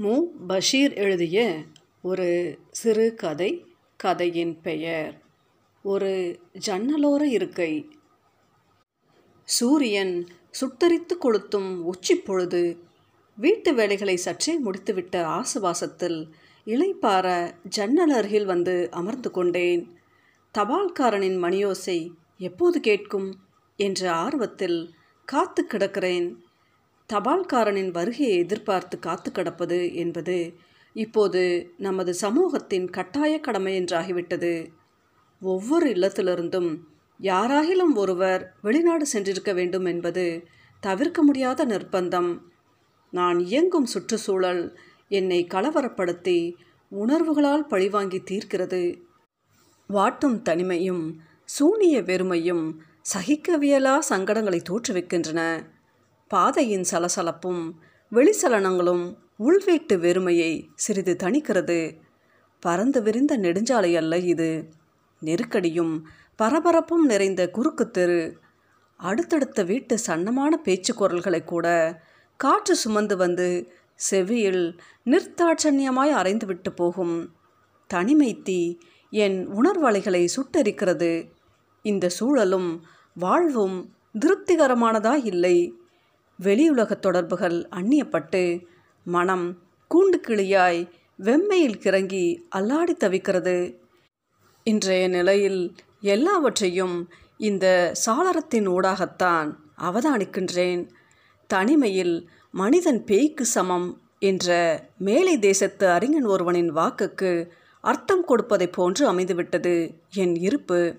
மு. பஷீர் எழுதிய ஒரு சிறு கதை கதையின் பெயர் ஒரு ஜன்னலோர இருக்கை. சூரியன் சுட்டரித்து கொளுத்தும் உச்சி பொழுது வீட்டு வேலைகளை சற்றே முடித்துவிட்ட ஆசுவாசத்தில் இளைப்பார ஜன்னல் அருகில் வந்து அமர்ந்து கொண்டேன். தபால்காரனின் மணியோசை எப்போது கேட்கும்? என்ற ஆர்வத்தில் காத்து கிடக்கிறேன். தபால்காரனின் வருகையை எதிர்பார்த்து காத்து கிடப்பது என்பது இப்போது நமது சமூகத்தின் கட்டாய கடமை என்றாகிவிட்டது. ஒவ்வொரு இல்லத்திலிருந்தும் யாராகிலும் ஒருவர் வெளிநாடு சென்றிருக்க வேண்டும் என்பது தவிர்க்க முடியாத நிர்பந்தம் நான் இயங்கும் சுற்றுச்சூழல் என்னை கலவரப்படுத்தி உணர்வுகளால் பழிவாங்கி தீர்க்கிறது. வாட்டும் தனிமையும் சூனிய வெறுமையும் சகிக்கவியலா சங்கடங்களை தோற்றுவிக்கின்றன. பாதையின் சலசலப்பும் வெளிச்சலனங்களும் உள்வீட்டு வெறுமையை சிறிது தணிக்கிறது. பறந்து விரிந்த நெடுஞ்சாலை அல்ல இது. நெருக்கடியும் பரபரப்பும் நிறைந்த குறுக்கு தெரு. அடுத்தடுத்த வீட்டு சன்னமான பேச்சு குரல்களை கூட காற்று சுமந்து வந்து செவியில் நிர்த்தாட்சண்யமாய் அரைந்துவிட்டு போகும். தனிமை தீ என் உணர்வலைகளை சுட்டரிக்கிறது. இந்த சூழலும் வாழ்வும் திருப்திகரமானதா இல்லை. வெளியுலகத் தொடர்புகள் அந்நியப்பட்டு மனம் கூண்டு கிளியாய் வெம்மையில் கிறங்கி அல்லாடி தவிக்கிறது. இன்றைய நிலையில் எல்லாவற்றையும் இந்த சாளரத்தின் ஊடாகத்தான் அவதானிக்கின்றேன். தனிமையில் மனிதன் பேய்க்கு சமம் என்ற மேலை தேசத்து அறிஞன் ஒருவனின் வாக்குக்கு அர்த்தம் கொடுப்பதைப் போன்று அமைந்துவிட்டது என் இருப்பு.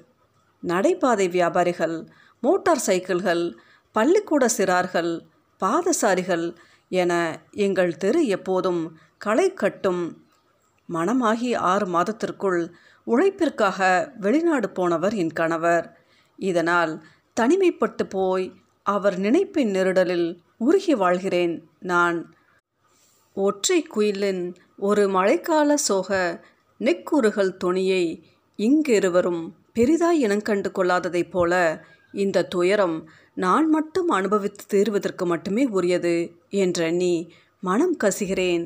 நடைபாதை வியாபாரிகள் மோட்டார் சைக்கிள்கள் பள்ளிக்கூட சிறார்கள் பாதசாரிகள் என எங்கள் தெரு எப்போதும் களை கட்டும் மனமாகி ஆறு மாதத்திற்குள் உழைப்பிற்காக வெளிநாடு போனவர் என் கணவர். இதனால் தனிமைப்பட்டு போய் அவர் நினைப்பின் நெருடலில் உருகி வாழ்கிறேன் நான். ஒற்றை குயிலின் ஒரு மழைக்கால சோக நெக்குறுகள் துணியை இங்கிருவரும் பெரிதாய் இனங்கண்டு கொள்ளாததைப் போல இந்த துயரம் நான் மட்டும் அனுபவித்து தீர்வதற்கு மட்டுமே உரியது என்றெண்ணி மனம் கசிகிறேன்.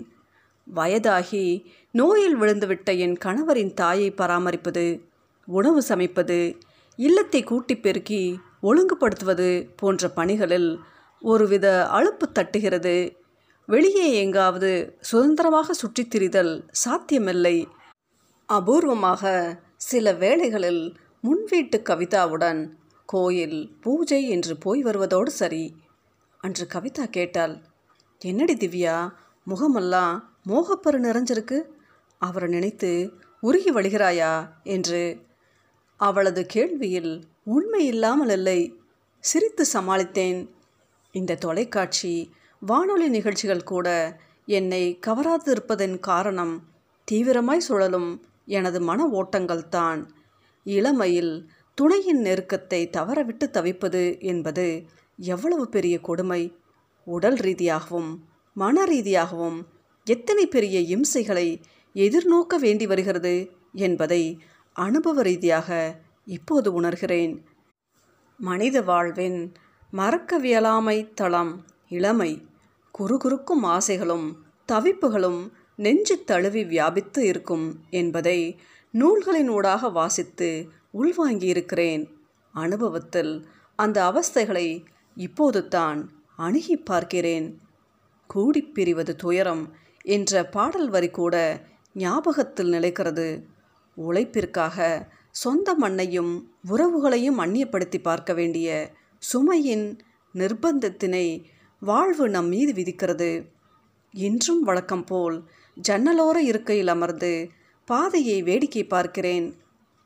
வயதாகி நோயில் விழுந்துவிட்ட என் கணவரின் தாயை பராமரிப்பது உணவு சமைப்பது இல்லத்தை கூட்டி பெருக்கி ஒழுங்குபடுத்துவது போன்ற பணிகளில் ஒருவித அலுப்பு தட்டுகிறது. வெளியே எங்காவது சுதந்திரமாக சுற்றித் திரிதல் சாத்தியமில்லை. அபூர்வமாக சில வேளைகளில் முன்வீட்டு கவிதாவுடன் கோயில் பூஜை என்று போய் வருவதோடு சரி அன்று கவிதா கேட்டாள். என்னடி திவ்யா முகமெல்லாம் மோகப்பரு நிறைஞ்சிருக்கு. அவரை நினைத்து உருகி வழிகிறாயா என்று. அவளது கேள்வியில் உண்மை இல்லாமல் இல்லை. சிரித்து சமாளித்தேன். இந்த தொலைக்காட்சி வானொலி நிகழ்ச்சிகள் கூட என்னை கவராதிருப்பதன் காரணம் தீவிரமாய் சுழலும் எனது மன ஓட்டங்கள்தான். இளமையில் துணையின் நெருக்கத்தை தவறவிட்டு தவிப்பது என்பது எவ்வளவு பெரிய கொடுமை. உடல் ரீதியாகவும் மன ரீதியாகவும் எத்தனை பெரிய இம்சைகளை எதிர்நோக்க வேண்டி வருகிறது என்பதை அனுபவ ரீதியாக இப்போது உணர்கிறேன். மனித வாழ்வின் மறக்கவியலாமை தளம் இளமை. குறுகுறுக்கும் ஆசைகளும் தவிப்புகளும் நெஞ்சு தழுவி வியாபித்து இருக்கும் என்பதை நூல்களின் ஊடாக வாசித்து உள்வாங்கியிருக்கிறேன். அனுபவத்தில் அந்த அவஸ்தைகளை இப்போது தான் அணுகி பார்க்கிறேன் கூடிப்பிரிவது துயரம் என்ற பாடல் வரி கூட ஞாபகத்தில் நிலைக்கிறது. உழைப்பிற்காக சொந்த மண்ணையும் உறவுகளையும் அந்நியப்படுத்தி பார்க்க வேண்டிய சுமையின் நிர்பந்தத்தினை வாழ்வு நம் மீது விதிக்கிறது. இன்றும் வழக்கம் போல் ஜன்னலோர இருக்கையில் அமர்ந்து பாதையை வேடிக்கை பார்க்கிறேன்.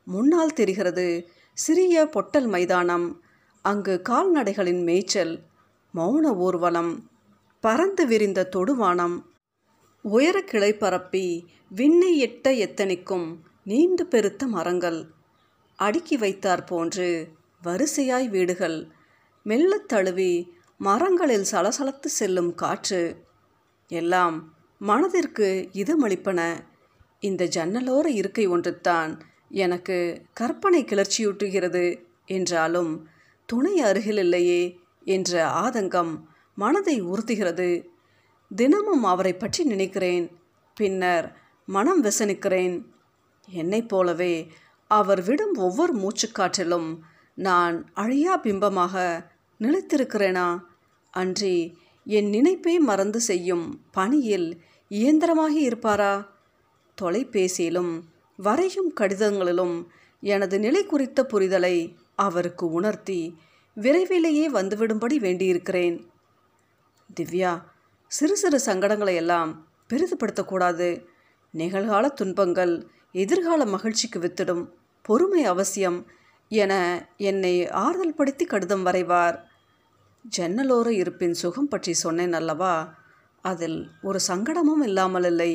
முன்னால் தெரிகிறது சிறிய பொட்டல் மைதானம் அங்கு கால்நடைகளின் மேய்ச்சல் மௌன ஊர்வலம் பறந்து விரிந்த தொடுவானம் உயர கிளை பரப்பி விண்ணை எட்ட எத்தனைக்கும் நீண்டு பெருத்த மரங்கள் அடுக்கி வைத்தார் போன்று வரிசையாய் வீடுகள் மெல்லத் தழுவி மரங்களில் சலசலத்து செல்லும் காற்று. எல்லாம் மனதிற்கு இதமளிப்பன. இந்த ஜன்னலோர இருக்கை ஒன்றுத்தான் எனக்கு கற்பனை கிளர்ச்சியூட்டுகிறது என்றாலும் துணை அருகில் இல்லையே என்ற ஆதங்கம் மனதை உறுத்துகிறது. தினமும் அவரை பற்றி நினைக்கிறேன் பின்னர் மனம் விசனிக்கிறேன். என்னைப் போலவே அவர் விடும் ஒவ்வொரு மூச்சுக்காற்றிலும் நான் அழியா பிம்பமாக நிலைத்திருக்கிறேனா? அன்றி என் நினைப்பே மறந்து செய்யும் பணியில் இயந்திரமாகி இருப்பாரா? தொலைபேசியிலும் வரையும் கடிதங்களிலும் எனது நிலை குறித்த புரிதலை அவருக்கு உணர்த்தி விரைவிலேயே வந்துவிடும்படி வேண்டியிருக்கிறேன். திவ்யா சிறு சிறு சங்கடங்களை எல்லாம் பெரிதுபடுத்தக்கூடாது. நிகழ்கால துன்பங்கள் எதிர்கால மகிழ்ச்சிக்கு வித்திடும் பொறுமை அவசியம் என என்னை ஆறுதல் படுத்தி கடிதம் வரைவார். ஜன்னலோர இருப்பின் சுகம் பற்றி சொன்னேன் அல்லவா? அதில் ஒரு சங்கடமும் இல்லாமல் இல்லை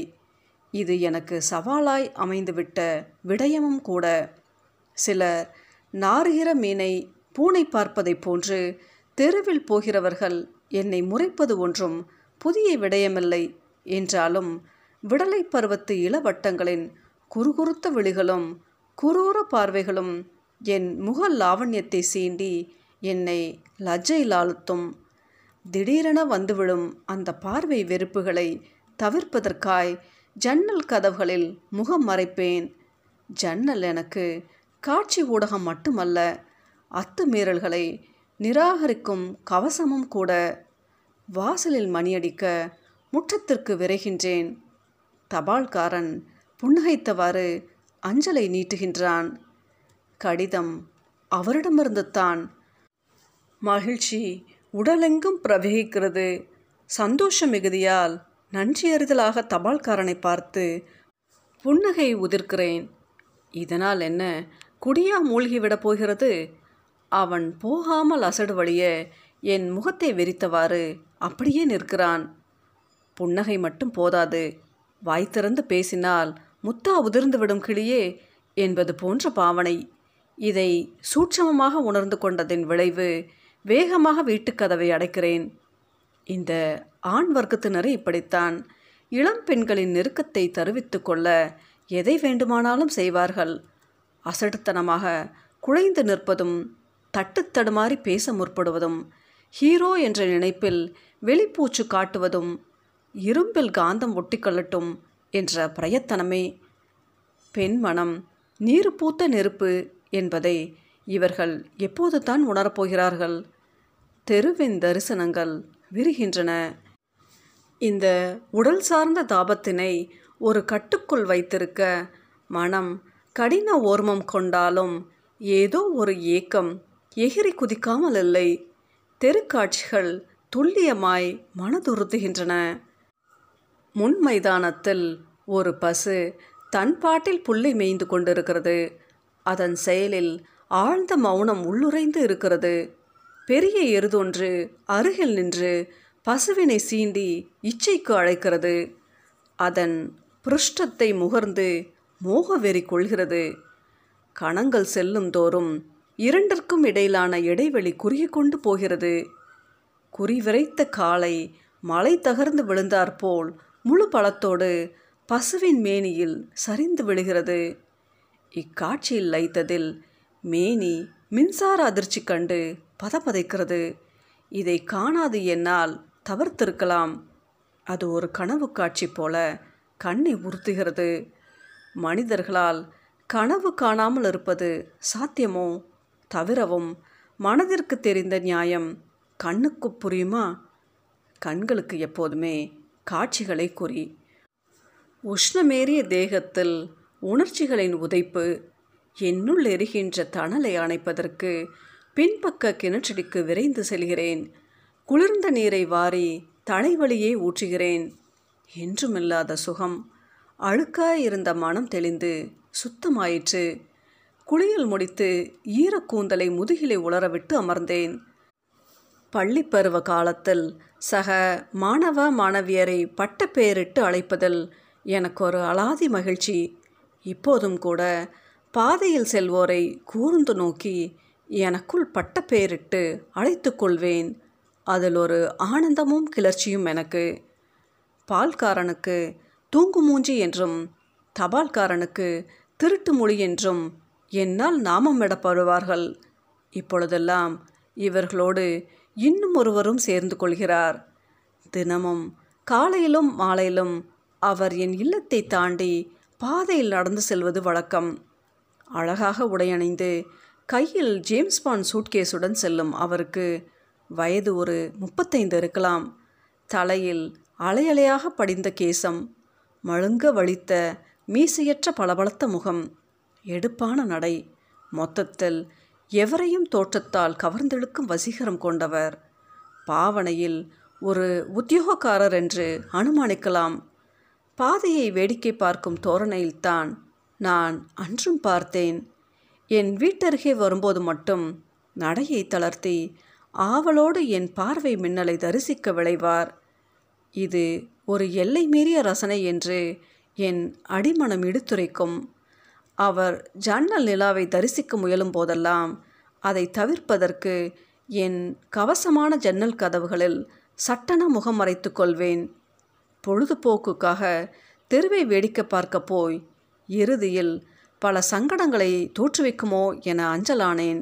இது எனக்கு சவாலாய் அமைந்துவிட்ட விடயமும் கூட. சிலர் நாறுகிற மீனை பூனை பார்ப்பதைப் போன்று தெருவில் போகிறவர்கள் என்னை முறைப்பது ஒன்றும் புதிய விடயமில்லை என்றாலும் விடலை பருவத்து இளவட்டங்களின் குறுகுறுத்த விழிகளும் குரூர பார்வைகளும் என் முக லாவண்யத்தை சீண்டி என்னை லஜ்ஜையில் ஆழ்த்தும் திடீரென வந்துவிடும் அந்த பார்வை வெறுப்புகளை தவிர்ப்பதற்காய் ஜன்னல் கதவுகளில் முகம் மறைப்பேன். ஜன்னல் எனக்கு காட்சி ஊடகம் மட்டுமல்ல அத்துமீறல்களை நிராகரிக்கும் கவசமும் கூட. வாசலில் மணியடிக்க முற்றத்திற்கு விரைகின்றேன். தபால்காரன் புன்னகைத்தவாறு அஞ்சலை நீட்டுகின்றான். கடிதம் அவரிடமிருந்து தான். மகிழ்ச்சி உடலெங்கும் பிரவகிக்கிறது. சந்தோஷ மிகுதியால் நன்றியறிதலாக தபால்காரனை பார்த்து புன்னகை உதிர்க்கிறேன். இதனால் என்ன? குடியா மூழ்கிவிடப் போகிறது? அவன் போகாமல் அசடு வழிய என் முகத்தை வெறித்தவாறு அப்படியே நிற்கிறான். புன்னகை மட்டும் போதாது. வாய் திறந்து பேசினால் முத்தா உதிர்ந்துவிடும் கிளியே என்பது போன்ற பாவனை. இதை சூட்சமமாக உணர்ந்து கொண்டதின் விளைவு வேகமாக வீட்டுக்கதவை அடைக்கிறேன். இந்த ஆண் வர்க்கத்தினரை இப்படித்தான் இளம் பெண்களின் நெருக்கத்தை தருவித்து கொள்ள எதை வேண்டுமானாலும் செய்வார்கள். அசடுத்தனமாக குழைந்து நிற்பதும் தட்டுத்தடுமாறி பேச முற்படுவதும் ஹீரோ என்ற நினைப்பில் வெளிப்பூச்சு காட்டுவதும் இரும்பில் காந்தம் ஒட்டிக்கொள்ளட்டும் என்ற பிரயத்தனமே. பெண் மனம் நீர் பூத்த நெருப்பு என்பதை இவர்கள் எப்போது தான் உணரப்போகிறார்கள். தெருவின் தரிசனங்கள் விரிகின்றன. இந்த உடல் சார்ந்த தாபத்தினை ஒரு கட்டுக்குள் வைத்திருக்க மனம் கடின ஓர்மம் கொண்டாலும் ஏதோ ஒரு ஏக்கம் எகிரி குதிக்காமல் இல்லை. தெருக்காட்சிகள் துல்லியமாய் மனதுறுத்துகின்றன முன் மைதானத்தில் ஒரு பசு தன் பாட்டில் புல்லை மேய்ந்து கொண்டிருக்கிறது. அதன் செயலில் ஆழ்ந்த மௌனம் உள்ளுரைந்து இருக்கிறது. பெரிய எருதொன்று அருகில் நின்று பசுவினை சீண்டி இச்சைக்கு அழைக்கிறது. அதன் புருஷ்டத்தை முகர்ந்து மோகவெறி கொள்கிறது. கணங்கள் செல்லும் தோறும் இரண்டிற்கும் இடையிலான இடைவெளி குறுகி கொண்டு போகிறது. குறிவிரைத்த காலை மலை தகர்ந்து விழுந்தாற்போல் முழு பழத்தோடு பசுவின் மேனியில் சரிந்து விழுகிறது. இக்காட்சியில் லைத்ததில் மேனி மின்சார அதிர்ச்சி கண்டு பதபதைக்கிறது இதை காணாது என்னால் தவிர்த்திருக்கலாம். அது ஒரு கனவு காட்சி போல கண்ணை உறுத்துகிறது. மனிதர்களால் கனவு காணாமல் இருப்பது சாத்தியமோ? தவிரவும் மனதிற்கு தெரிந்த நியாயம் கண்ணுக்கு புரியுமா? கண்களுக்கு எப்போதுமே காட்சிகளை குறி. உஷ்ணமேறிய தேகத்தில் உணர்ச்சிகளின் உதைப்பு என்னுள் எரிகின்ற தணலை அணைப்பதற்கு பின்பக்க கிணற்றடிக்கு விரைந்து செல்கிறேன். குளிர்ந்த நீரை வாரி தலைவலியை ஊற்றுகிறேன். என்றுமில்லாத சுகம். அழுக்காய் இருந்த மனம் தெளிந்து சுத்தமாயிற்று. குளியல் முடித்து ஈரக்கூந்தலை முதுகிலை உலரவிட்டு அமர்ந்தேன். பள்ளிப்பருவ காலத்தில் சக மாணவ மாணவியரை பட்டப்பெயரிட்டு அழைப்பதில் எனக்கு ஒரு அலாதி மகிழ்ச்சி. இப்போதும் கூட பாதையில் செல்வோரை கூர்ந்து நோக்கி எனக்குள் பட்ட பெயரிட்டு அழைத்து கொள்வேன். அதில் ஒரு ஆனந்தமும் கிளர்ச்சியும் எனக்கு. பால்காரனுக்கு தூங்கு மூஞ்சி என்றும் தபால்காரனுக்கு திருட்டு மொழி என்றும் என்னால் நாமமிடப்படுவார்கள் இப்பொழுதெல்லாம் இவர்களோடு இன்னும் ஒருவரும் சேர்ந்து கொள்கிறார். தினமும் காலையிலும் மாலையிலும் அவர் என் இல்லத்தை தாண்டி பாதையில் நடந்து செல்வது வழக்கம். அழகாக உடையணிந்து கையில் ஜேம்ஸ் பாண்ட் சூட்கேஸுடன் செல்லும் அவருக்கு வயது ஒரு முப்பத்தைந்து இருக்கலாம். தலையில் அலையலையாக படிந்த கேசம் மழுங்க வலித்த மீசையற்ற பளபளத்த முகம் எடுப்பான நடை மொத்தத்தில் எவரையும் தோற்றத்தால் கவர்ந்தெழுக்கும் வசீகரம் கொண்டவர். பாவனையில் ஒரு உத்தியோகக்காரர் என்று அனுமானிக்கலாம். பாதையை வேடிக்கை பார்க்கும் தோரணையில்தான் நான் அன்றும் பார்த்தேன். என் வீட்டருகே வரும்போது மட்டும் நடையை தளர்த்தி ஆவலோடு என் பார்வை மின்னலை தரிசிக்க விளைவார். இது ஒரு எல்லை மீறிய ரசனை என்று என் அடிமனம் இடுத்துரைக்கும். அவர் ஜன்னல் நிலாவை தரிசிக்க முயலும் போதெல்லாம் அதை தவிர்ப்பதற்கு என் கவசமான ஜன்னல் கதவுகளில் சட்டன முகம் மறைத்து கொள்வேன். பொழுதுபோக்குக்காக தெருவை வேடிக்கை பார்க்க போய் இறுதியில் பல சங்கடங்களை தோற்றுவிக்குமோ என அஞ்சலானேன்.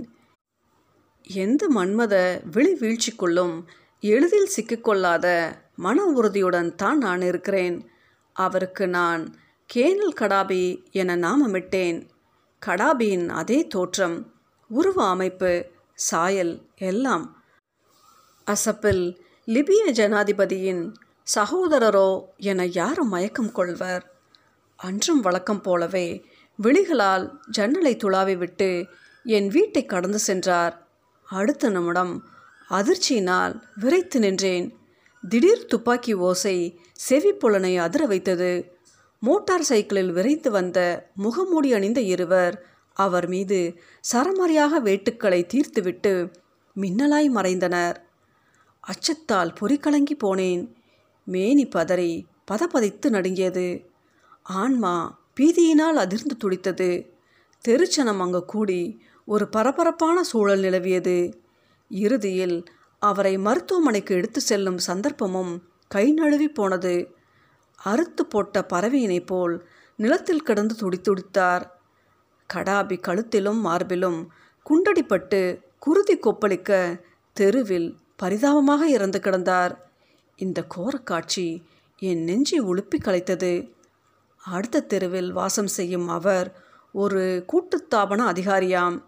எந்த மன்மத விழி வீழ்ச்சிக்குள்ளும் எளிதில் சிக்கிக்கொள்ளாத மன உறுதியுடன் தான் நான் இருக்கிறேன். அவருக்கு நான் கேனல் கடாபி என நாமமிட்டேன். கடாபியின் அதே தோற்றம் உருவ அமைப்பு சாயல் எல்லாம். அசப்பில் லிபிய ஜனாதிபதியின் சகோதரரோ என யாரும் மயக்கம் கொள்வர். அன்றும் வழக்கம் போலவே விழிகளால் ஜன்னலை துளாவி விட்டு என் வீட்டை கடந்து சென்றார். அடுத்த நிமிடம் அதிர்ச்சியினால் விரைத்து நின்றேன். திடீர் துப்பாக்கி ஓசை செவிப்புலனை அதிர வைத்தது. மோட்டார் சைக்கிளில் விரைந்து வந்த முகமூடி அணிந்த இருவர் அவர் மீது சரமாரியாக வேட்டுக்களை தீர்த்துவிட்டு மின்னலாய் மறைந்தனர். அச்சத்தால் பொறிக்கலங்கி போனேன். மேனி பதறி பதபதைத்து நடுங்கியது. ஆன்மா பீதியினால் அதிர்ந்து துடித்தது. தெருச்சனம் அங்கு கூடி ஒரு பரபரப்பான சூழல் நிலவியது. இறுதியில் அவரை மருத்துவமனைக்கு எடுத்து செல்லும் சந்தர்ப்பமும் கை நழுவி போனது. அறுத்து போட்ட பறவையினைப் போல் நிலத்தில் கிடந்து துடித்துடித்தார் கடாபி கழுத்திலும் மார்பிலும் குண்டடிப்பட்டு குருதி கொப்பளிக்க தெருவில் பரிதாபமாக இறந்து கிடந்தார். இந்த கோரக்காட்சி என் நெஞ்சை உழுப்பி கலைத்தது. அடுத்த தெருவில் வாசம் செய்யும் அவர் ஒரு கூட்டுத்தாபன அதிகாரியாம்.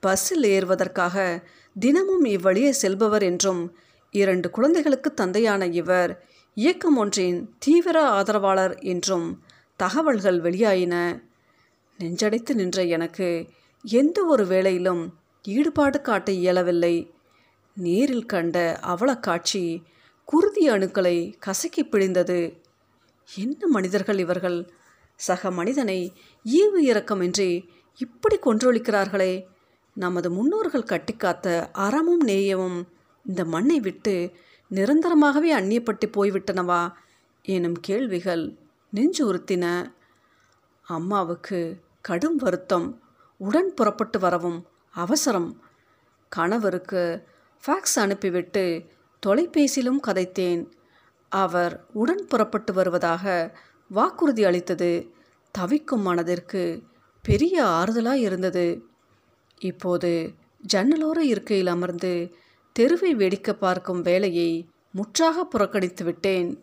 பஸ்ஸில் ஏறுவதற்காக தினமும் இவ்வழியே செல்பவர் என்றும் இரண்டு குழந்தைகளுக்கு தந்தையான இவர் இயக்கம் ஒன்றின் தீவிர ஆதரவாளர் என்றும் தகவல்கள் வெளியாயின. நெஞ்சடைத்து நின்ற எனக்கு எந்த ஒரு வேளையிலும் ஈடுபாடு காட்ட இயலவில்லை. நேரில் கண்ட அவலக்காட்சி காட்சி குருதி அணுக்களை கசக்கி பிழிந்தது. என்ன மனிதர்கள் இவர்கள்? சக மனிதனை ஈவு இரக்கமின்றி இப்படி கொன்றொழிக்கிறார்களே. நமது முன்னோர்கள் கட்டிக்காத்த அறமும் நேயமும் இந்த மண்ணை விட்டு நிரந்தரமாகவே அந்நியப்பட்டு போய்விட்டனவா? எனும் கேள்விகள் நெஞ்சு உறுத்தின அம்மாவுக்கு கடும் வருத்தம் உடன் புறப்பட்டு வரவும் அவசரம். கணவருக்கு ஃபேக்ஸ் அனுப்பிவிட்டு தொலைபேசியிலும் கதைத்தேன். அவர் உடன் புறப்பட்டு வருவதாக வாக்குறுதி அளித்தது. தவிக்கும் மனதிற்கு பெரிய ஆறுதலாக இருந்தது. இப்போது ஜன்னலோர இருக்கையில் அமர்ந்து தெருவை வேடிக்கை பார்க்கும் வேலையை முற்றாக புறக்கணித்து விட்டேன்.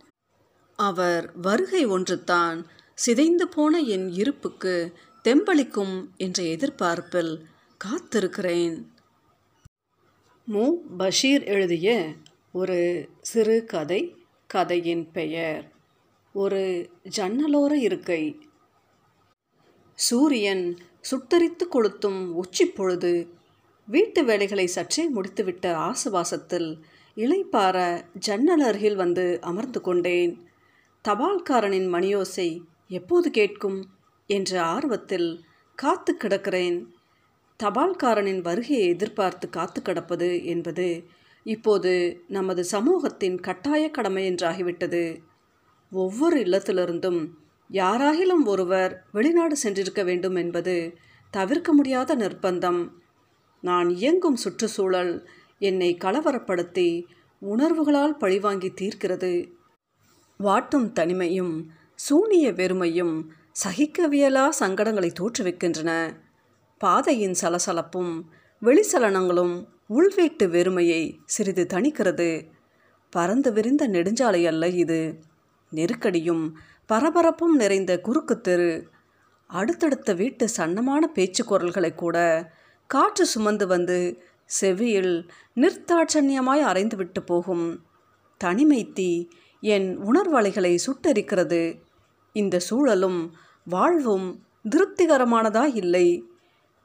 அவர் வருகை ஒன்றுதான் சிதைந்து போன என் இருப்புக்கு தெம்பளிக்கும் என்ற எதிர்பார்ப்பில் காத்திருக்கிறேன். மு. பஷீர் எழுதிய ஒரு சிறு கதை. கதையின் பெயர் ஒரு ஜன்னலோர இருக்கை. சூரியன் சுட்டரித்து கொளுத்தும் உச்சி பொழுது வீட்டு வேலைகளை சற்றே முடித்துவிட்ட ஆசுவாசத்தில் இளைப்பார ஜன்னல் அருகில் வந்து அமர்ந்து கொண்டேன். தபால்காரனின் மணியோசை எப்போது கேட்கும் என்ற ஆர்வத்தில் காத்து கிடக்கிறேன். தபால்காரனின் வருகையை எதிர்பார்த்து காத்து கிடப்பது என்பது இப்போது நமது சமூகத்தின் கட்டாய கடமை என்றாகிவிட்டது. ஒவ்வொரு இல்லத்திலிருந்தும் யாராகிலும் ஒருவர் வெளிநாடு சென்றிருக்க வேண்டும் என்பது தவிர்க்க முடியாத நிர்பந்தம். நான் இயங்கும் சுற்றுச்சூழல் என்னை கலவரப்படுத்தி உணர்வுகளால் பழிவாங்கி தீர்க்கிறது. வாட்டும் தனிமையும் சூனிய வெறுமையும் சகிக்கவியலா சங்கடங்களை தோற்றுவிக்கின்றன. பாதையின் சலசலப்பும் வெளிச்சலனங்களும் உள்வீட்டு வெறுமையை சிறிது தணிக்கிறது. பறந்து விரிந்த நெடுஞ்சாலை அல்ல இது. நெருக்கடியும் பரபரப்பும் நிறைந்த குறுக்கு தெரு. அடுத்தடுத்த வீட்டு சன்னமான பேச்சு குரல்களை கூட காற்று சுமந்து வந்து செவியில் நிர்த்தாட்சண்யமாய் அரைந்துவிட்டு போகும். தனிமை தீ என் உணர்வலைகளை சுட்டரிக்கிறது. இந்த சூழலும் வாழ்வும் திருப்திகரமானதா இல்லை.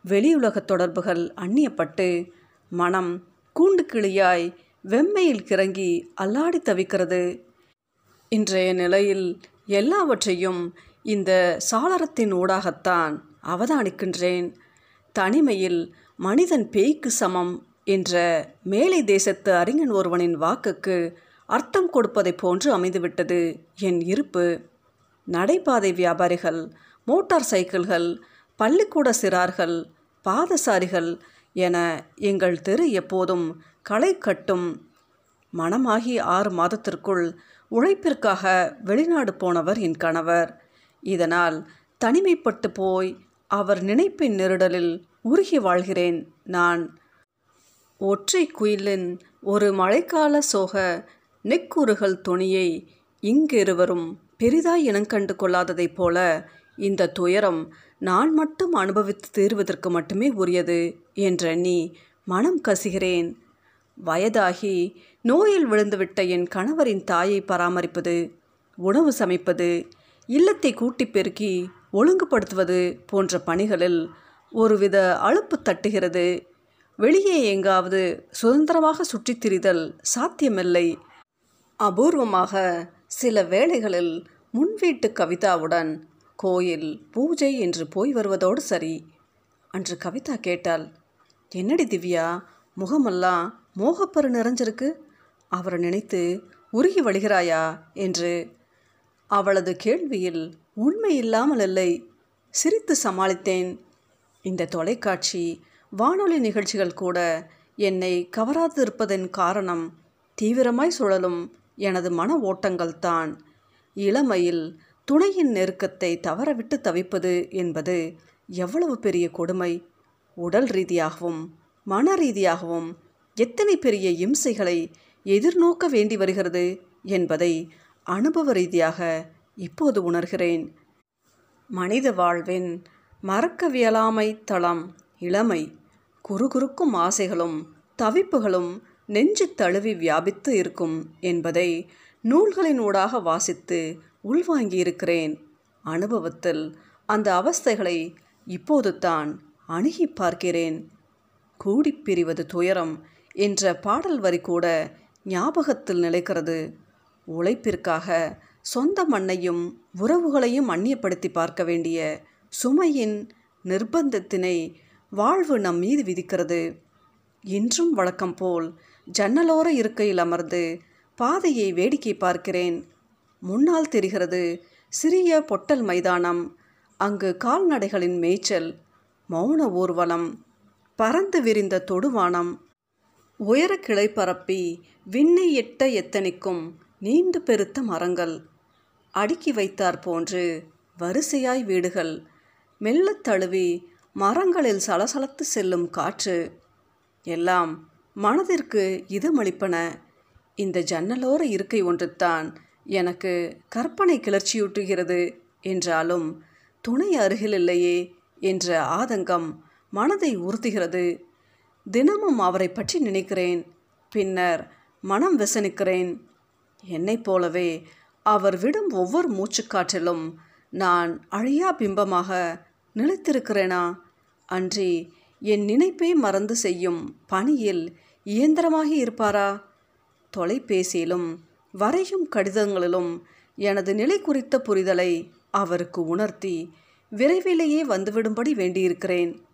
வெளியுலகத் தொடர்புகள் அந்நியப்பட்டு மனம் கூண்டு கிளியாய் வெம்மையில் கிறங்கி அல்லாடி தவிக்கிறது. இன்றைய நிலையில் எல்லாவற்றையும் இந்த சாளரத்தின் ஊடாகத்தான் அவதானிக்கின்றேன். தனிமையில் மனிதன் பேய்க்கு சமம் என்ற மேலை தேசத்து அறிஞன் ஒருவனின் வாக்குக்கு அர்த்தம் கொடுப்பதைப் போன்று அமைந்துவிட்டது என் இருப்பு. நடைபாதை வியாபாரிகள் மோட்டார் சைக்கிள்கள் பள்ளிக்கூட சிறார்கள் பாதசாரிகள் என எங்கள் தெரு எப்போதும் களை கட்டும் மனமாகி ஆறு மாதத்திற்குள் உழைப்பிற்காக வெளிநாடு போனவர் என் கணவர். இதனால் தனிமைப்பட்டு போய் அவர் நினைப்பின் நெருடலில் உருகி வாழ்கிறேன் நான். ஒற்றை குயிலின் ஒரு மழைக்கால சோக நெக்குறுகள் துணியை இங்கிருவரும் பெரிதாய் இனங்கண்டு கொள்ளாததைப் போல இந்த துயரம் நான் மட்டும் அனுபவித்து தீர்வதற்கு மட்டுமே உரியது. என்றெண்ணி மனம் கசிகிறேன். வயதாகி நோயில் விழுந்துவிட்ட என் கணவரின் தாயை பராமரிப்பது உணவு சமைப்பது இல்லத்தை கூட்டி பெருக்கி ஒழுங்குபடுத்துவது போன்ற பணிகளில் ஒருவித அலுப்பு தட்டுகிறது. வெளியே எங்காவது சுதந்திரமாக சுற்றித் திரிதல் சாத்தியமில்லை. அபூர்வமாக சில வேளைகளில் முன்வீட்டு கவிதாவுடன் கோயில் பூஜை என்று போய் வருவதோடு சரி. அன்று கவிதா கேட்டாள் என்னடி திவ்யா? முகமெல்லாம் மோகப்பரு நிறைஞ்சிருக்கு. அவரை நினைத்து உருகி வழிகிறாயா என்று. அவளது கேள்வியில் உண்மை இல்லாமல் இல்லை. சிரித்து சமாளித்தேன். இந்த தொலைக்காட்சி வானொலி நிகழ்ச்சிகள் கூட என்னை கவராதிருப்பதன் காரணம் தீவிரமாய் சுழலும் எனது மன ஓட்டங்கள்தான். இளமையில் துணையின் நெருக்கத்தை தவறவிட்டு தவிப்பது என்பது எவ்வளவு பெரிய கொடுமை. உடல் ரீதியாகவும் மன ரீதியாகவும் எத்தனை பெரிய இம்சைகளை எதிர்நோக்க வேண்டி வருகிறது என்பதை அனுபவ ரீதியாக இப்போது உணர்கிறேன். மனித வாழ்வின் மறக்கவியலாமை தளம் இளமை. குறுகுறுக்கும் ஆசைகளும் தவிப்புகளும் நெஞ்சு தழுவி வியாபித்து இருக்கும் என்பதை நூல்களின் ஊடாக வாசித்து உள்வாங்கியிருக்கிறேன். அனுபவத்தில் அந்த அவஸ்தைகளை இப்போது தான் அணுகி பார்க்கிறேன். கூடிப்பிரிவது துயரம் என்ற பாடல் வரி கூட ஞாபகத்தில் நிலைக்கிறது. உழைப்பிற்காக சொந்த மண்ணையும் உறவுகளையும் அந்நியப்படுத்தி பார்க்க வேண்டிய சுமையின் நிர்பந்தத்தினை வாழ்வு நம் மீது விதிக்கிறது. இன்றும் வழக்கம் போல் ஜன்னலோர இருக்கையில் அமர்ந்து பாதையை வேடிக்கை பார்க்கிறேன். முன்னால் தெரிகிறது சிறிய பொட்டல் மைதானம் அங்கு கால்நடைகளின் மேய்ச்சல் மௌன ஊர்வலம் பறந்து விரிந்த தொடுவானம் உயர கிளை பரப்பி விண்ணை எட்ட எத்தனைக்கும் நீண்டு பெருத்த மரங்கள் அடுக்கி வைத்தார் போன்று வரிசையாய் வீடுகள் மெல்லத் தழுவி மரங்களில் சலசலத்து செல்லும் காற்று. எல்லாம் மனதிற்கு இதமளிப்பன. இந்த ஜன்னலோர இருக்கை ஒன்றுத்தான் எனக்கு கற்பனை கிளர்ச்சியூட்டுகிறது என்றாலும் துணை அருகில் இல்லையே என்ற ஆதங்கம் மனதை உறுத்துகிறது. தினமும் அவரை பற்றி நினைக்கிறேன். பின்னர் மனம் விசனிக்கிறேன். என்னைப் போலவே அவர் விடும் ஒவ்வொரு மூச்சுக்காற்றிலும் நான் அழியா பிம்பமாக நிலைத்திருக்கிறேனா? அன்றி என் நினைப்பே மறந்து செய்யும் பணியில் இயந்திரமாகி இருப்பாரா? தொலைபேசியிலும் வரையும் கடிதங்களிலும் எனது நிலை குறித்த புரிதலை அவருக்கு உணர்த்தி விரைவிலேயே வந்துவிடும்படி வேண்டியிருக்கிறேன்.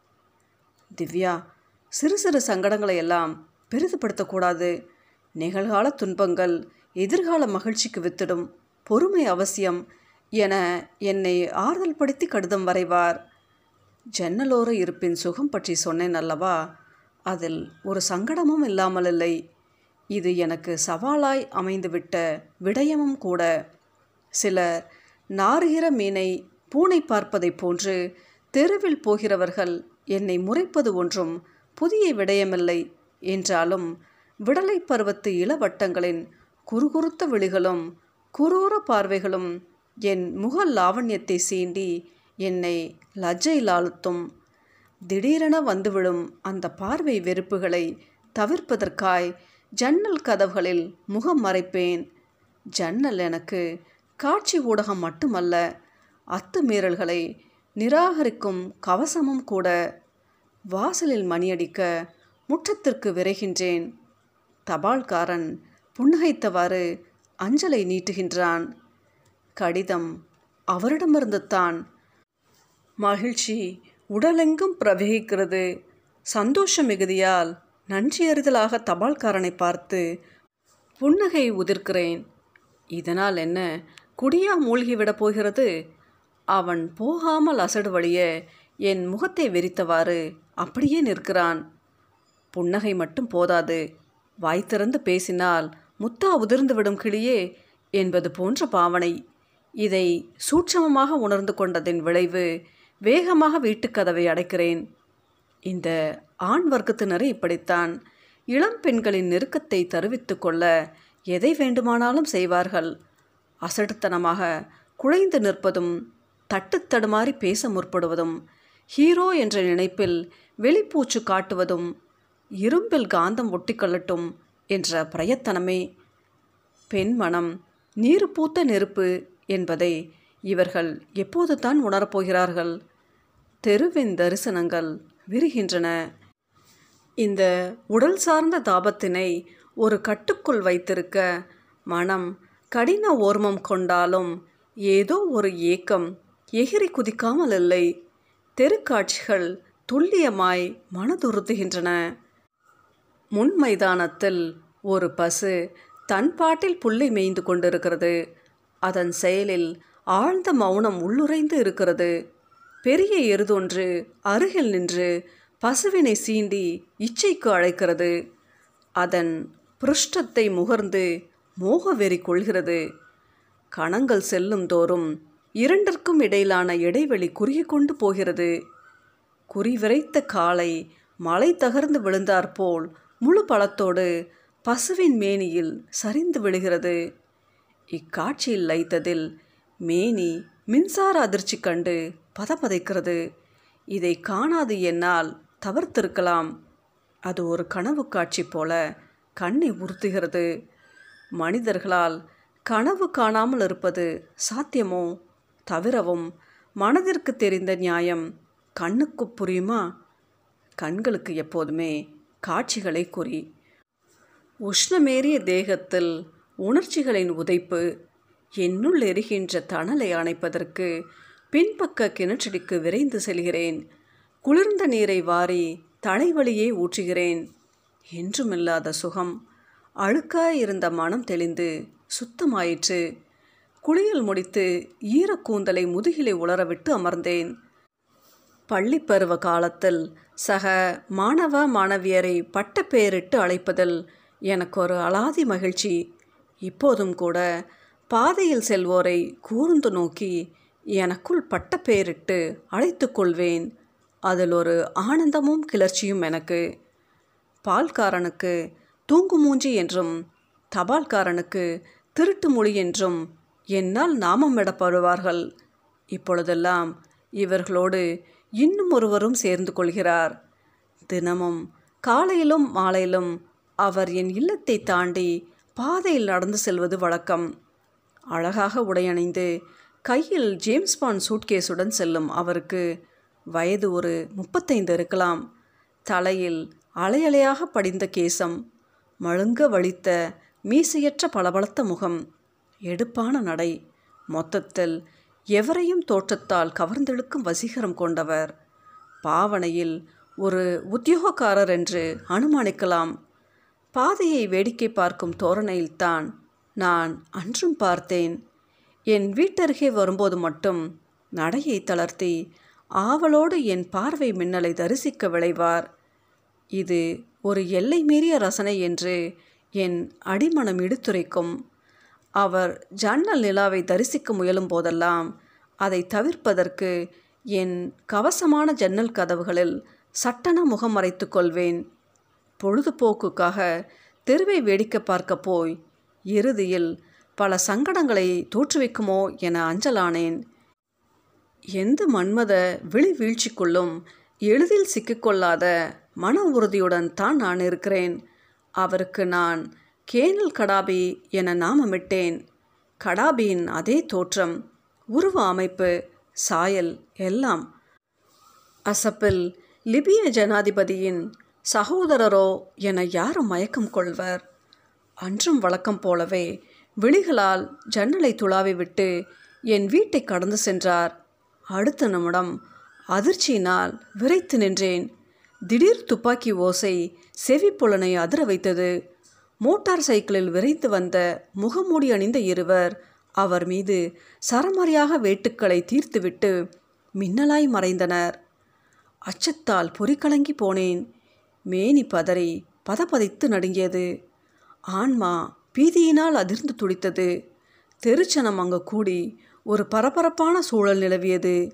திவ்யா சிறு சிறு சங்கடங்களை எல்லாம் பெரிதுபடுத்தக்கூடாது. நிகழ்கால துன்பங்கள் எதிர்கால மகிழ்ச்சிக்கு வித்திடும் பொறுமை அவசியம் என என்னை ஆறுதல் படுத்தி கடிதம் வரைவார். ஜன்னலோர இருப்பின் சுகம் பற்றி சொன்னேன் அல்லவா? அதில் ஒரு சங்கடமும் இல்லாமல் இல்லை. இது எனக்கு சவாலாய் அமைந்துவிட்ட விடயமும் கூட. சிலர் நாறுகிற மீனை பூனை பார்ப்பதைப் போன்று தெருவில் போகிறவர்கள் என்னை முறைப்பது ஒன்றும் புதிய விடயமில்லை என்றாலும் விடலை பருவத்து இளவட்டங்களின் குறுகுறுத்த விழிகளும் குரூர பார்வைகளும் என் முக லாவண்யத்தை சீண்டி என்னை லஜ்ஜையில் ஆழ்த்தும் திடீரென வந்துவிடும் அந்த பார்வை வெறுப்புகளை தவிர்ப்பதற்காய் ஜன்னல் கதவுகளில் முகம் மறைப்பேன். ஜன்னல் எனக்கு காட்சி ஊடகம் மட்டுமல்ல அத்துமீறல்களை நிராகரிக்கும் கவசமும் கூட வாசலில் மணியடிக்க முற்றத்திற்கு விரைகின்றேன். தபால்காரன் புன்னகைத்தவாறு அஞ்சலை நீட்டுகின்றான். கடிதம் அவரிடமிருந்து தான். மகிழ்ச்சி உடலெங்கும் பிரவகிக்கிறது. சந்தோஷ மிகுதியால் நன்றியறிதலாக தபால்காரனை பார்த்து புன்னகை உதிர்க்கிறேன். இதனால் என்ன? குடியா மூழ்கிவிடப் போகிறது? அவன் போகாமல் அசடு வழிய என் முகத்தை வெறித்தவாறு அப்படியே நிற்கிறான். புன்னகை மட்டும் போதாது. வாய் திறந்து பேசினால் முத்தா உதிர்ந்து விடும் கிளியே என்பது போன்ற பாவனை. இதை சூட்சமமாக உணர்ந்து கொண்டதின் விளைவு வேகமாக வீட்டுக்கதவை அடைக்கிறேன். இந்த ஆண் வர்க்கத்தினரை இப்படித்தான். இளம் பெண்களின் நெருக்கத்தை தருவித்து கொள்ள எதை வேண்டுமானாலும் செய்வார்கள். அசடுத்தனமாக குழைந்து நிற்பதும் தட்டுத்தடுமாறி பேச முற்படுவதும் ஹீரோ என்ற நினைப்பில் வெளிப்பூச்சு காட்டுவதும் இரும்பில் காந்தம் ஒட்டிக்கொள்ளட்டும் என்ற பிரயத்தனமே. பெண் மனம் நீர் பூத்த நெருப்பு என்பதை இவர்கள் எப்போது தான் உணரப்போகிறார்கள். தெருவின் தரிசனங்கள் விரிகின்றன. இந்த உடல் சார்ந்த தாபத்தினை ஒரு கட்டுக்குள் வைத்திருக்க மனம் கடின ஓர்மம் கொண்டாலும் ஏதோ ஒரு ஏக்கம் எகிரி குதிக்காமல் இல்லை. தெருக்காட்சிகள் துல்லியமாய் மனதுறுத்துகின்றன. முன் மைதானத்தில் ஒரு பசு தன் பாட்டில் புல்லை மேய்ந்து கொண்டிருக்கிறது. அதன் செயலில் ஆழ்ந்த மௌனம் உள்ளுரைந்து இருக்கிறது. பெரிய எருதொன்று அருகில் நின்று பசுவினை சீண்டி இச்சைக்கு அழைக்கிறது. அதன் புருஷ்டத்தை முகர்ந்து மோகவெறி கொள்கிறது. கணங்கள் செல்லும் தோறும் இரண்டிற்கும் இடையிலான இடைவெளி குறுகி கொண்டு போகிறது. குறிவிரைத்த காலை மலை தகர்ந்து விழுந்தாற்போல் முழு பலத்தோடு பசுவின் மேனியில் சரிந்து விழுகிறது. இக்காட்சியில் லைத்ததில் மேனி மின்சார அதிர்ச்சி கண்டு பதபதைக்கிறது இதை காணாது என்னால் தவிர்த்திருக்கலாம். அது ஒரு கனவு காட்சி போல கண்ணை உறுத்துகிறது. மனிதர்களால் கனவு காணாமல் இருப்பது சாத்தியமோ? தவிரவும் மனதிற்கு தெரிந்த நியாயம் கண்ணுக்கு புரியுமா? கண்களுக்கு எப்போதுமே காட்சிகளை குறி. உஷ்ணமேறிய தேகத்தில் உணர்ச்சிகளின் உதைப்பு என்னுள் எரிகின்ற தணலை அணைப்பதற்கு பின்பக்க கிணற்றடிக்கு விரைந்து செல்கிறேன். குளிர்ந்த நீரை வாரி தலைவலியை ஊற்றுகிறேன். என்றுமில்லாத சுகம். அழுக்காய் இருந்த மனம் தெளிந்து சுத்தமாயிற்று. குளியல் முடித்து ஈரக்கூந்தலை முதுகிலை உலரவிட்டு அமர்ந்தேன். பள்ளிப்பருவ காலத்தில் சக மாணவ மாணவியரை பட்டப்பெயரிட்டு அழைப்பதில் எனக்கு ஒரு அலாதி மகிழ்ச்சி. இப்போதும் கூட பாதையில் செல்வோரை கூர்ந்து நோக்கி எனக்குள் பட்டப்பெயரிட்டு அழைத்து கொள்வேன். அதில் ஒரு ஆனந்தமும் கிளர்ச்சியும் எனக்கு. பால்காரனுக்கு தூங்கு மூஞ்சி என்றும் தபால்காரனுக்கு திருட்டு மொழி என்றும் என்னால் நாமம் விடப்படுவார்கள் இப்பொழுதெல்லாம் இவர்களோடு இன்னும் ஒருவரும் சேர்ந்து கொள்கிறார். தினமும் காலையிலும் மாலையிலும் அவர் என் இல்லத்தை தாண்டி பாதையில் நடந்து செல்வது வழக்கம். அழகாக உடையணிந்து கையில் ஜேம்ஸ் பாண்ட் சூட்கேஸுடன் செல்லும் அவருக்கு வயது ஒரு முப்பத்தைந்து இருக்கலாம். தலையில் அலையலையாக படிந்த கேசம் மழுங்க வலித்த மீசையற்ற பளபளத்த முகம் எடுப்பான நடை. மொத்தத்தில் எவரையும் தோற்றத்தால் கவர்ந்தெழுக்கும் வசீகரம் கொண்டவர். பாவனையில் ஒரு உத்தியோகக்காரர் என்று அனுமானிக்கலாம். பாதையை வேடிக்கை பார்க்கும் தோரணையில்தான் நான் அன்றும் பார்த்தேன். என் வீட்டருகே வரும்போது மட்டும் நடையை தளர்த்தி ஆவலோடு என் பார்வை மின்னலை தரிசிக்க விளைவார். இது ஒரு எல்லை மீறிய ரசனை என்று என் அடிமனம் இடுத்துரைக்கும். அவர் ஜன்னல் நிலாவை தரிசிக்க முயலும் போதெல்லாம் அதை தவிர்ப்பதற்கு என் கவசமான ஜன்னல் கதவுகளில் சட்டன முகம் மறைத்து கொள்வேன். பொழுதுபோக்குக்காக தெருவை வேடிக்கை பார்க்க போய் இறுதியில் பல சங்கடங்களை தோற்றுவிக்குமோ என அஞ்சலானேன். எந்த மன்மத விழி வீழ்ச்சிக்குள்ளும் எளிதில் சிக்கிக்கொள்ளாத மன உறுதியுடன் தான் நான் இருக்கிறேன். அவருக்கு நான் கேனல் கடாபி என நாமமிட்டேன். கடாபியின் அதே தோற்றம் உருவ அமைப்பு சாயல் எல்லாம். அசப்பில் லிபிய ஜனாதிபதியின் சகோதரரோ என யாரும் மயக்கம் கொள்வர். அன்றும் வழக்கம் போலவே விழிகளால் ஜன்னலை துளாவிவிட்டு என் வீட்டை கடந்து சென்றார். அடுத்த நிமிடம் அதிர்ச்சியினால் விரைத்து நின்றேன். திடீர் துப்பாக்கி ஓசை செவிப்புலனை அதிர வைத்தது. மோட்டார் சைக்கிளில் விரைந்து வந்த முகமூடி அணிந்த இருவர் அவர் மீது சரமாரியாக வேட்டுக்களை தீர்த்துவிட்டு மின்னலாய் மறைந்தனர். அச்சத்தால் பொறிக்கலங்கி போனேன். மேனி பதறி பதபதைத்து நடுங்கியது. ஆன்மா பீதியினால் அதிர்ந்து துடித்தது. தெருச்சனம் அங்கு கூடி ஒரு பரபரப்பான சூழல் நிலவியது.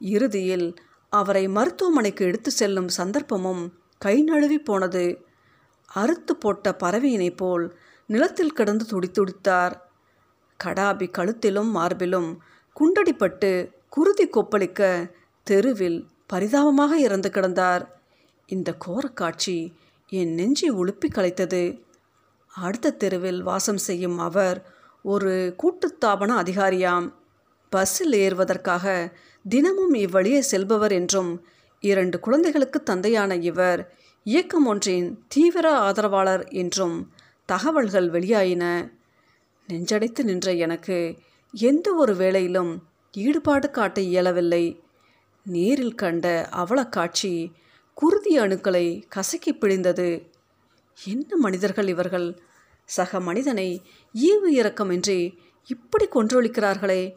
இறுதியில் அவரை மருத்துவமனைக்கு எடுத்து செல்லும் சந்தர்ப்பமும் கை நழுவி போனது. அறுத்து போட்ட பறவையினைப் போல் நிலத்தில் கிடந்து துடித்துடித்தார் கடாபி கழுத்திலும் மார்பிலும் குண்டடிப்பட்டு குருதி கொப்பளிக்க தெருவில் பரிதாபமாக இறந்து கிடந்தார். இந்த கோரக்காட்சி என் நெஞ்சை உழுப்பி கலைத்தது. அடுத்த தெருவில் வாசம் செய்யும் அவர் ஒரு கூட்டுத்தாபன அதிகாரியாம். பஸ்ஸில் ஏறுவதற்காக தினமும் இவ்வழியே செல்பவர் என்றும் இரண்டு குழந்தைகளுக்கு தந்தையான இவர் இயக்கம் ஒன்றின் தீவிர ஆதரவாளர் என்றும் தகவல்கள் வெளியாயின. நெஞ்சடைத்து நின்ற எனக்கு எந்த ஒரு வேளையிலும் ஈடுபாடு காட்ட இயலவில்லை. நேரில் கண்ட அவலக்காட்சி காட்சி குருதி அணுக்களை கசக்கி பிழிந்தது. என்ன மனிதர்கள் இவர்கள்? சக மனிதனை ஈவு இரக்கமின்றி இப்படி கொன்றொழிக்கிறார்களே.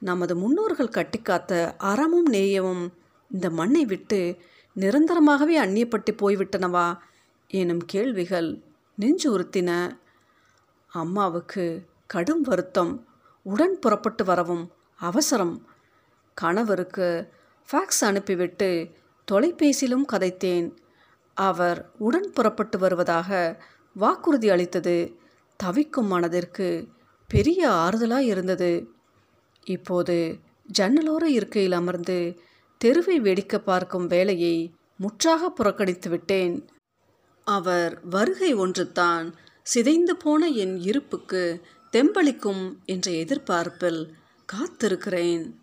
நமது முன்னோர்கள் கட்டிக்காத்த அறமும் நேயமும் இந்த மண்ணை விட்டு நிரந்தரமாகவே அந்நியப்பட்டு போய்விட்டனவா? எனும் கேள்விகள் நெஞ்சு உறுத்தின அம்மாவுக்கு கடும் வருத்தம். உடன் புறப்பட்டு வரவும் அவசரம். கணவருக்கு ஃபேக்ஸ் அனுப்பிவிட்டு தொலைபேசியிலும் கதைத்தேன். அவர் உடன் புறப்பட்டு வருவதாக வாக்குறுதி அளித்தது. தவிக்கும் மனதிற்கு பெரிய ஆறுதலாக இருந்தது. இப்போது ஜன்னலோர இருக்கையில் அமர்ந்து தெருவை வெடிக்க பார்க்கும் வேலையை முற்றாக புறக்கணித்து விட்டேன். அவர் வருகை ஒன்றுதான் சிதைந்து போன என் இருப்புக்கு தெம்பளிக்கும் என்ற எதிர்பார்ப்பில் காத்திருக்கிறேன்.